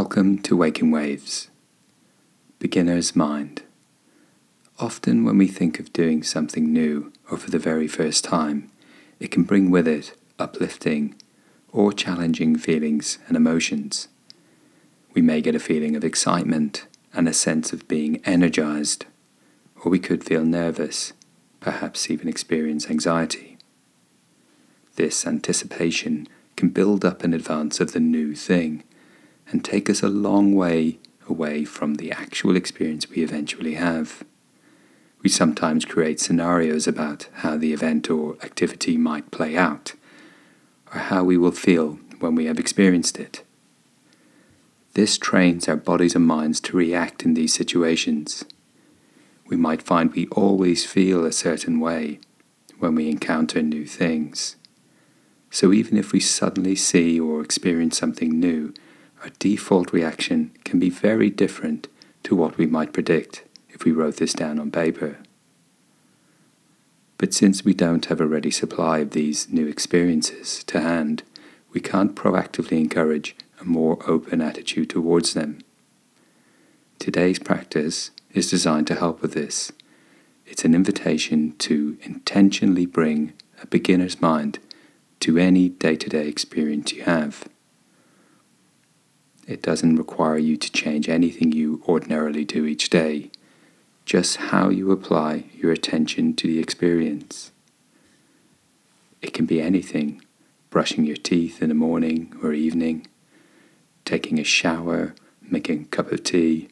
Welcome to Waking Waves. Beginner's Mind. Often, when we think of doing something new or for the very first time, it can bring with it uplifting or challenging feelings and emotions. We may get a feeling of excitement and a sense of being energized, or we could feel nervous, perhaps even experience anxiety. This anticipation can build up in advance of the new thing and take us a long way away from the actual experience we eventually have. We sometimes create scenarios about how the event or activity might play out, or how we will feel when we have experienced it. This trains our bodies and minds to react in these situations. We might find we always feel a certain way when we encounter new things. So even if we suddenly see or experience something new, our default reaction can be very different to what we might predict if we wrote this down on paper. But since we don't have a ready supply of these new experiences to hand, we can't proactively encourage a more open attitude towards them. Today's practice is designed to help with this. It's an invitation to intentionally bring a beginner's mind to any day to day experience you have. It doesn't require you to change anything you ordinarily do each day, just how you apply your attention to the experience. It can be anything brushing your teeth in the morning or evening, taking a shower, making a cup of tea,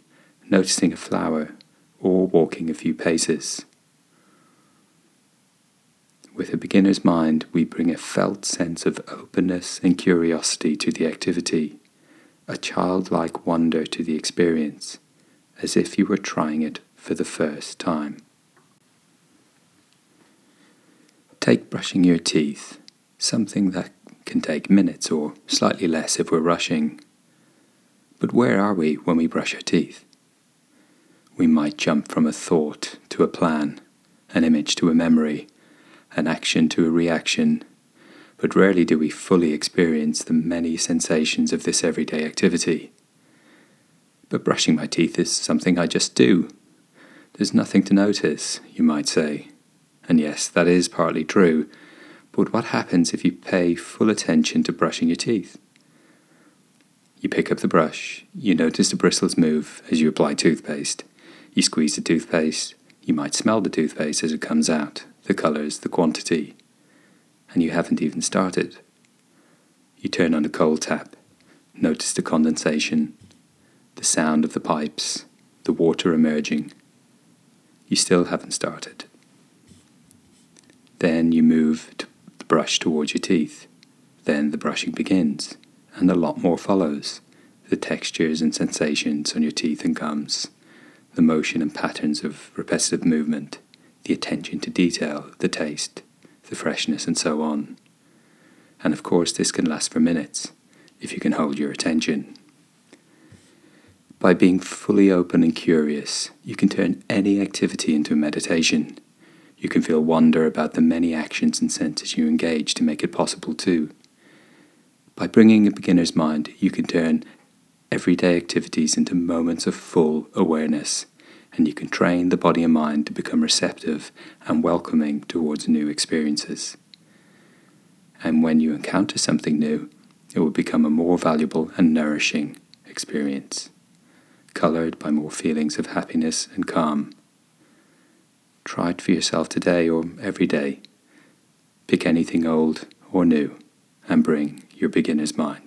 noticing a flower, or walking a few paces. With a beginner's mind, we bring a felt sense of openness and curiosity to the activity, a childlike wonder to the experience, as if you were trying it for the first time. Take brushing your teeth, something that can take minutes or slightly less if we're rushing. But where are we when we brush our teeth? We might jump from a thought to a plan, an image to a memory an action to a reaction, but rarely do we fully experience the many sensations of this everyday activity. But brushing my teeth is something I just do. There's nothing to notice, you might say. And yes, that is partly true. But what happens if you pay full attention to brushing your teeth? You pick up the brush, you notice the bristles move as you apply toothpaste. You squeeze the toothpaste, you might smell the toothpaste as it comes out, the colours, the quantity, and you haven't even started. You turn on the cold tap, notice the condensation, the sound of the pipes, the water emerging. You still haven't started. Then you move the brush towards your teeth. Then the brushing begins, and a lot more follows. The textures and sensations on your teeth and gums, the motion and patterns of repetitive movement the attention to detail, the taste, the freshness, and so on. And of course, this can last for minutes if you can hold your attention. By being fully open and curious, you can turn any activity into a meditation. You can feel wonder about the many actions and senses you engage to make it possible too. By bringing a beginner's mind, you can turn everyday activities into moments of full awareness and you can train the body and mind to become receptive and welcoming towards new experiences. And when you encounter something new, it will become a more valuable and nourishing experience, colored by more feelings of happiness and calm. Try it for yourself today or every day. Pick anything old or new and bring your beginner's mind.